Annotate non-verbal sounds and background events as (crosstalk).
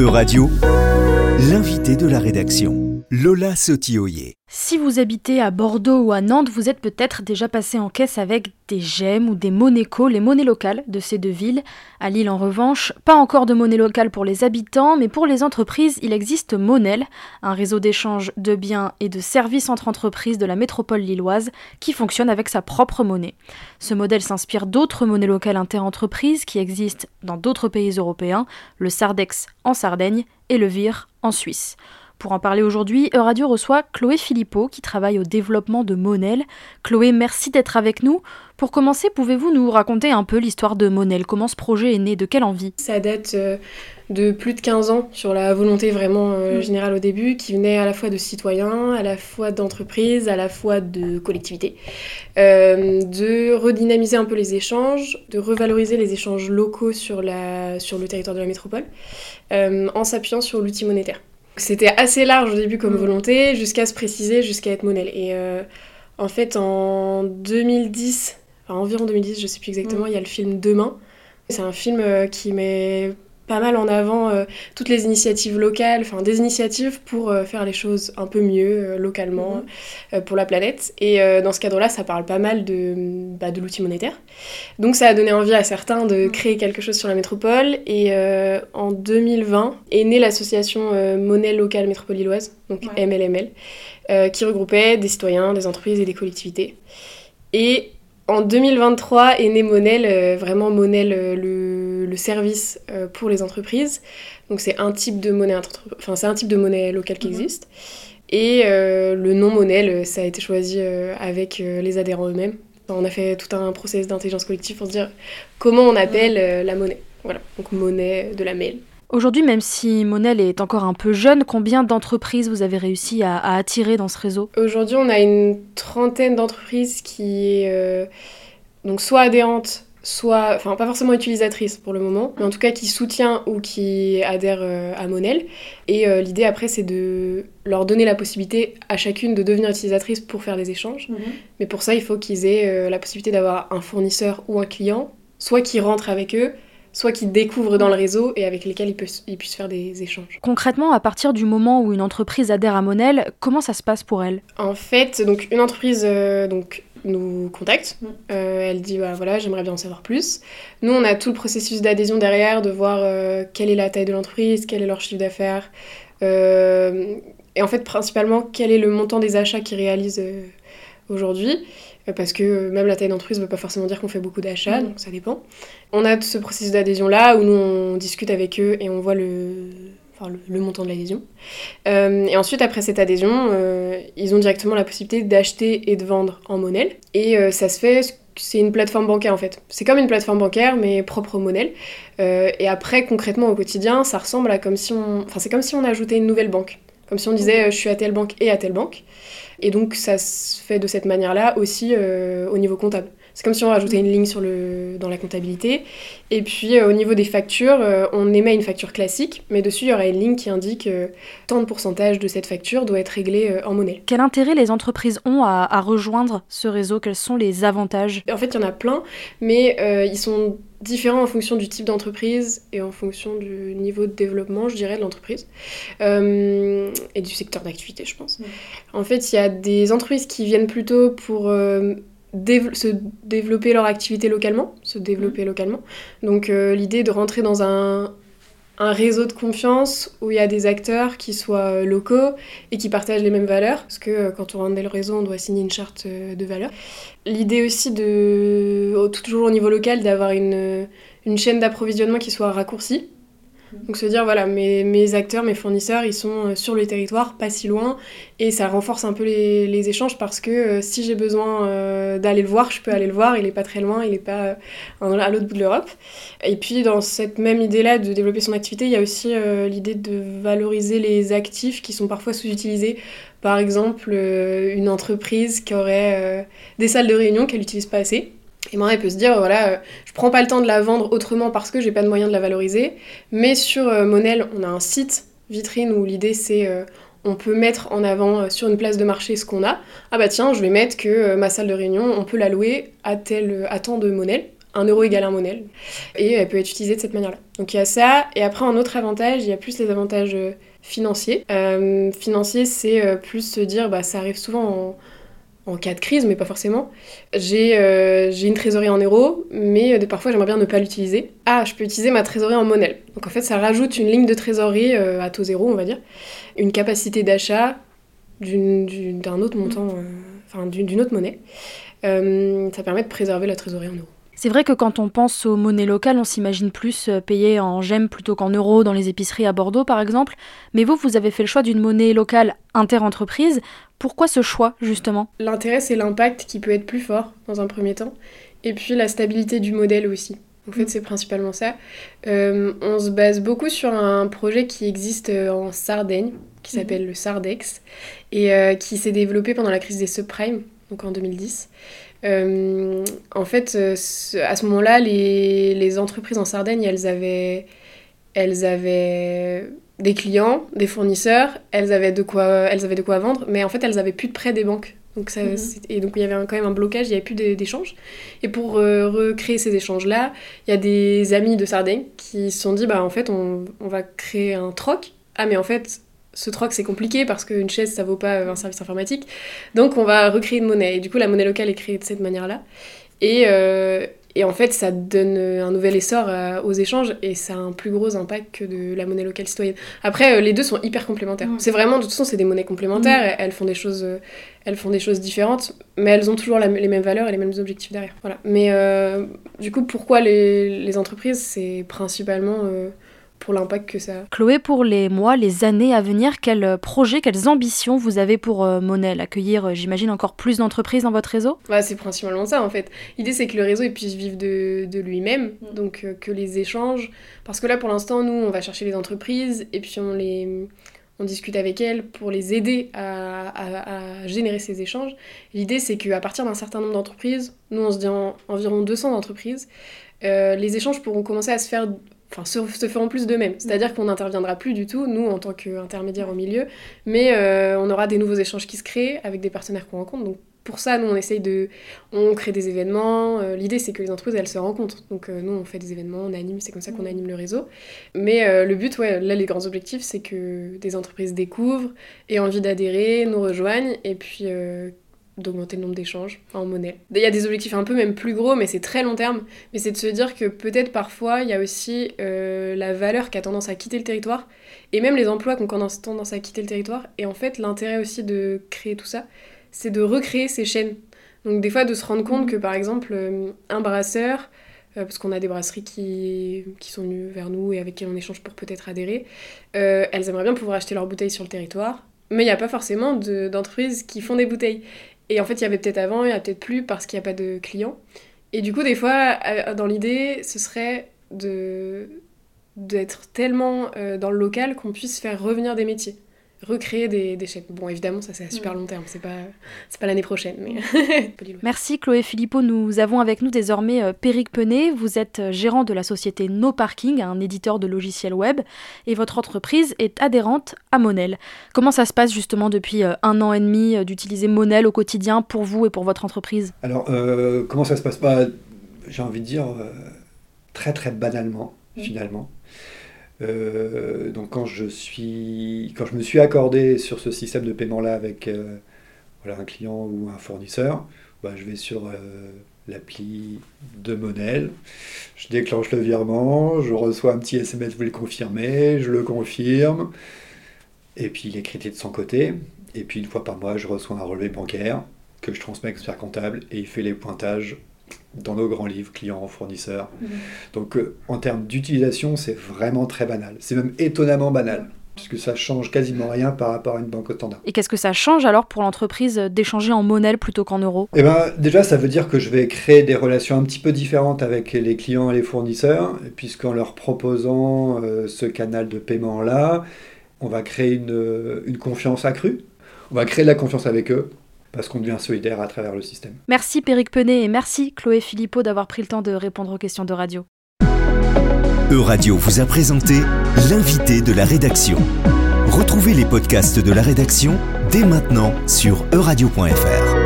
E-Radio, l'invité de la rédaction. Lola Sotioyer. Si vous habitez à Bordeaux ou à Nantes, vous êtes peut-être déjà passé en caisse avec des gemmes ou des monécos, les monnaies locales de ces deux villes. À Lille, en revanche, pas encore de monnaie locale pour les habitants, mais pour les entreprises, il existe Monel, un réseau d'échange de biens et de services entre entreprises de la métropole lilloise qui fonctionne avec sa propre monnaie. Ce modèle s'inspire d'autres monnaies locales interentreprises qui existent dans d'autres pays européens, le Sardex en Sardaigne et le VIR en Suisse. Pour en parler aujourd'hui, Euradio reçoit Chloé Philippot qui travaille au développement de Monel. Chloé, merci d'être avec nous. Pour commencer, pouvez-vous nous raconter un peu l'histoire de Monel? Comment ce projet est né? De quelle envie? Ça date euh, de plus de 15 ans sur la volonté vraiment euh, mm. générale au début qui venait à la fois de citoyens, à la fois d'entreprises, à la fois de collectivités. Euh, de redynamiser un peu les échanges, de revaloriser les échanges locaux sur, la, sur le territoire de la métropole en s'appuyant sur l'outil monétaire. C'était assez large au début comme mm. volonté, jusqu'à se préciser, jusqu'à être monel. Et euh, en fait, en 2010, enfin environ 2010, je sais plus exactement, mm. il y a le film Demain. C'est un film euh, qui met pas mal en avant euh, toutes les initiatives locales, enfin des initiatives pour euh, faire les choses un peu mieux euh, localement mhm. pour la planète. Et dans ce cadre-là, ça parle pas mal de, bah, de l'outil monétaire. Donc ça a donné envie à certains de mhm. créer quelque chose sur la métropole. Et en 2020 est née l'association Monnaie Locale Métropole Lilloise, donc MLML, qui regroupait des citoyens, des entreprises et des collectivités. Et en 2023 est né Monel, vraiment Monel le le service euh, pour les entreprises. Donc c'est un type de monnaie, enfin c'est un type de monnaie locale qui mhm. existe. Et euh, le nom monnaie, ça a été choisi euh, avec les adhérents eux-mêmes. On a fait tout un process d'intelligence collective pour se dire comment on appelle la monnaie. Voilà, donc monnaie de la mail. Aujourd'hui, même si Monel est encore un peu jeune, combien d'entreprises vous avez réussi à, attirer dans ce réseau? Aujourd'hui, on a une trentaine d'entreprises qui euh, donc soit adhérentes soit, enfin pas forcément utilisatrice pour le moment, mais en tout cas qui soutient ou qui adhère euh, à Monel. Et euh, l'idée après c'est de leur donner la possibilité à chacune de devenir utilisatrice pour faire des échanges. Mhm. Mais pour ça il faut qu'ils aient euh, la possibilité d'avoir un fournisseur ou un client, soit qui rentre avec eux, soit qui découvrent dans le réseau et avec lesquels ils, ils, puissent faire des échanges. Concrètement, à partir du moment où une entreprise adhère à Monel, comment ça se passe pour elle? En fait, donc une entreprise donc nous contacte. Mm. Euh, elle dit bah, voilà, j'aimerais bien en savoir plus. Nous, on a tout le processus d'adhésion derrière, de voir euh, quelle est la taille de l'entreprise, quel est leur chiffre d'affaires. Euh, et en fait, principalement, quel est le montant des achats qu'ils réalisent aujourd'hui. Parce que même la taille d'entreprise ne veut pas forcément dire qu'on fait beaucoup d'achats, mm. donc ça dépend. On a ce processus d'adhésion-là où nous, on discute avec eux et on voit le le, montant de l'adhésion. Euh, et ensuite, après cette adhésion, euh, ils ont directement la possibilité d'acheter et de vendre en monnaie. Et euh, ça se fait, c'est une plateforme bancaire en fait. C'est comme une plateforme bancaire, mais propre au monnaie. et après, concrètement, au quotidien, ça ressemble à comme si on. Enfin, c'est comme si on ajoutait une nouvelle banque. Comme si on disait je suis à telle banque et à telle banque. Et donc, ça se fait de cette manière-là aussi au niveau comptable. C'est comme si on rajoutait une ligne sur le, dans la comptabilité. Et puis euh, au niveau des factures, euh, on émet une facture classique, mais dessus il y aura une ligne qui indique euh, tant de pourcentage de cette facture doit être réglé en monnaie. Quel intérêt les entreprises ont à, à, rejoindre ce réseau? Quels sont les avantages? En fait, il y en a plein, mais ils sont différents en fonction du type d'entreprise et en fonction du niveau de développement, je dirais, de l'entreprise et du secteur d'activité, je pense. En fait, il y a des entreprises qui viennent plutôt pour se développer leur activité localement, se développer mmh. localement. Donc euh, l'idée de rentrer dans un, un, réseau de confiance où il y a des acteurs qui soient euh, locaux et qui partagent les mêmes valeurs, parce que euh, quand on rentre le réseau, on doit signer une charte de valeurs. L'idée aussi de, toujours au niveau local, d'avoir une, une chaîne d'approvisionnement qui soit raccourcie, donc se dire, voilà, mes, mes, acteurs, mes fournisseurs, ils sont euh, sur le territoire, pas si loin, et ça renforce un peu les, les échanges parce que euh, si j'ai besoin euh, d'aller le voir, je peux aller le voir, il est pas très loin, il est pas à l'autre bout de l'Europe. Et puis dans cette même idée-là de développer son activité, il y a aussi l'idée de valoriser les actifs qui sont parfois sous-utilisés. Par exemple, une entreprise qui aurait des salles de réunion qu'elle n'utilise pas assez et moi, elle peut se dire, voilà, euh, je prends pas le temps de la vendre autrement parce que j'ai pas de moyen de la valoriser. Mais sur euh, Monel, on a un site vitrine où l'idée c'est euh, on peut mettre en avant sur une place de marché ce qu'on a. Ah bah tiens, je vais mettre que ma salle de réunion, on peut la louer à, tel, à tant de Monel un euro égale un monnaie. Et elle peut être utilisée de cette manière-là. Donc il y a ça. Et après, en autre avantage, il y a plus les avantages financiers. Euh, financier, c'est plus se dire, bah, ça arrive souvent en, cas de crise, mais pas forcément. J'ai euh, une trésorerie en euros, mais de, parfois j'aimerais bien ne pas l'utiliser. Ah, je peux utiliser ma trésorerie en monnaie. Donc en fait, ça rajoute une ligne de trésorerie à taux zéro, on va dire, une capacité d'achat d'un autre montant, enfin d'une autre monnaie. ça permet de préserver la trésorerie en euros. C'est vrai que quand on pense aux monnaies locales, on s'imagine plus euh, payer en gemmes plutôt qu'en euros dans les épiceries à Bordeaux par exemple. Mais vous, vous avez fait le choix d'une monnaie locale inter-entreprise. Pourquoi ce choix justement? L'intérêt, c'est l'impact qui peut être plus fort dans un premier temps. Et puis la stabilité du modèle aussi. En fait, mm. c'est principalement ça. Euh, on se base beaucoup sur un projet qui existe euh, en Sardaigne, qui mm. s'appelle le Sardex, et qui s'est développé pendant la crise des subprimes, donc en 2010. Euh, en fait, euh, à ce moment-là, les, les, entreprises en Sardaigne, elles avaient, elles avaient des clients, des fournisseurs, elles avaient, de quoi, elles avaient de quoi vendre, mais en fait, elles avaient plus de prêts des banques. Donc ça, mhm. Et donc il y avait quand même un blocage, il n'y avait plus d'échanges. Et pour euh, recréer ces échanges-là, il y a des amis de Sardaigne qui se sont dit, bah en fait, on, on va créer un troc. Ah mais en fait, ce troc c'est compliqué parce qu'une chaise ça vaut pas un service informatique. Donc on va recréer une monnaie. Et du coup la monnaie locale est créée de cette manière-là. Et, euh, et, en fait ça donne un nouvel essor euh, aux échanges et ça a un plus gros impact que de la monnaie locale citoyenne. Après euh, les deux sont hyper complémentaires. C'est vraiment de toute façon c'est des monnaies complémentaires. Elles font des choses elles font des choses différentes, mais elles ont toujours les mêmes valeurs et les mêmes objectifs derrière. Voilà. Mais du coup pourquoi les, les entreprises? C'est principalement pour l'impact que ça a. Chloé, pour les mois, les années à venir, quels projets, quelles ambitions vous avez pour euh, Monel? Accueillir, euh, j'imagine, encore plus d'entreprises dans votre réseau? Bah, C'est principalement ça, en fait. L'idée, c'est que le réseau il puisse vivre de, de lui-même, mm. donc euh, que les échanges... Parce que là, pour l'instant, nous, on va chercher les entreprises, et puis on les... On discute avec elles pour les aider à, à, générer ces échanges. L'idée, c'est qu'à partir d'un certain nombre d'entreprises, nous on se dit environ 200 d'entreprises, les échanges pourront commencer à se faire enfin, se, se feront plus d'eux-mêmes. C'est-à-dire qu'on n'interviendra plus du tout, nous, en tant qu'intermédiaire au milieu, mais euh, on aura des nouveaux échanges qui se créent avec des partenaires qu'on rencontre. Donc, pour ça, nous, on essaye de... On crée des événements. Euh, l'idée, c'est que les entreprises, elles se rencontrent. Donc, euh, nous, on fait des événements, on anime, c'est comme ça qu'on anime le réseau. Mais le but, ouais, là, les grands objectifs, c'est que des entreprises découvrent, aient envie d'adhérer, nous rejoignent, et puis d'augmenter le nombre d'échanges en monnaie. Il y a des objectifs un peu même plus gros, mais c'est très long terme. Mais c'est de se dire que peut-être parfois, il y a aussi euh, la valeur qui a tendance à quitter le territoire, et même les emplois qui ont tendance à quitter le territoire. Et en fait, l'intérêt aussi de créer tout ça, c'est de recréer ces chaînes. Donc des fois, de se rendre compte que par exemple, euh, un brasseur, euh, parce qu'on a des brasseries qui, qui sont venues vers nous et avec qui on échange pour peut-être adhérer, elles aimeraient bien pouvoir acheter leurs bouteilles sur le territoire. Mais il n'y a pas forcément d'entreprises qui font des bouteilles. Et en fait, il y avait peut-être avant, il n'y a peut-être plus parce qu'il n'y a pas de clients. Et du coup, des fois, euh, dans l'idée, ce serait de d'être tellement euh, dans le local qu'on puisse faire revenir des métiers recréer des, des chaînes. Bon, évidemment, ça c'est à super long terme, c'est pas, pas l'année prochaine. Mais... (laughs) Merci Chloé Philippot. Nous avons avec nous désormais euh, Péric Penet. Vous êtes euh, gérant de la société No Parking, un éditeur de logiciels web, et votre entreprise est adhérente à Monel. Comment ça se passe justement depuis euh, un an et demi d'utiliser Monel au quotidien pour vous et pour votre entreprise? Alors, comment ça se passe? Pas J'ai envie de dire très très banalement, mmh. finalement. Euh, donc quand je, suis, quand je me suis accordé sur ce système de paiement-là avec euh, voilà, un client ou un fournisseur, bah, je vais sur euh, l'appli de Monel, je déclenche le virement, je reçois un petit SMS, vous le confirmez, je le confirme, et puis il est crédité de son côté, et puis une fois par mois, je reçois un relevé bancaire que je transmets à l'expert comptable, et il fait les pointages dans nos grands livres, clients, fournisseurs. Mhm. Donc euh, en termes d'utilisation, c'est vraiment très banal. C'est même étonnamment banal, puisque ça change quasiment rien par rapport à une banque standard. Et qu'est-ce que ça change alors pour l'entreprise d'échanger en monnaie plutôt qu'en euros? Eh ben, déjà, ça veut dire que je vais créer des relations un petit peu différentes avec les clients et les fournisseurs, puisqu'en leur proposant euh, ce canal de paiement-là, on va créer une, une confiance accrue. On va créer de la confiance avec eux parce qu'on devient solidaire à travers le système. Merci Péric Penet et merci Chloé Philippot d'avoir pris le temps de répondre aux questions de radio. Euradio vous a présenté l'invité de la rédaction. Retrouvez les podcasts de la rédaction dès maintenant sur euradio.fr.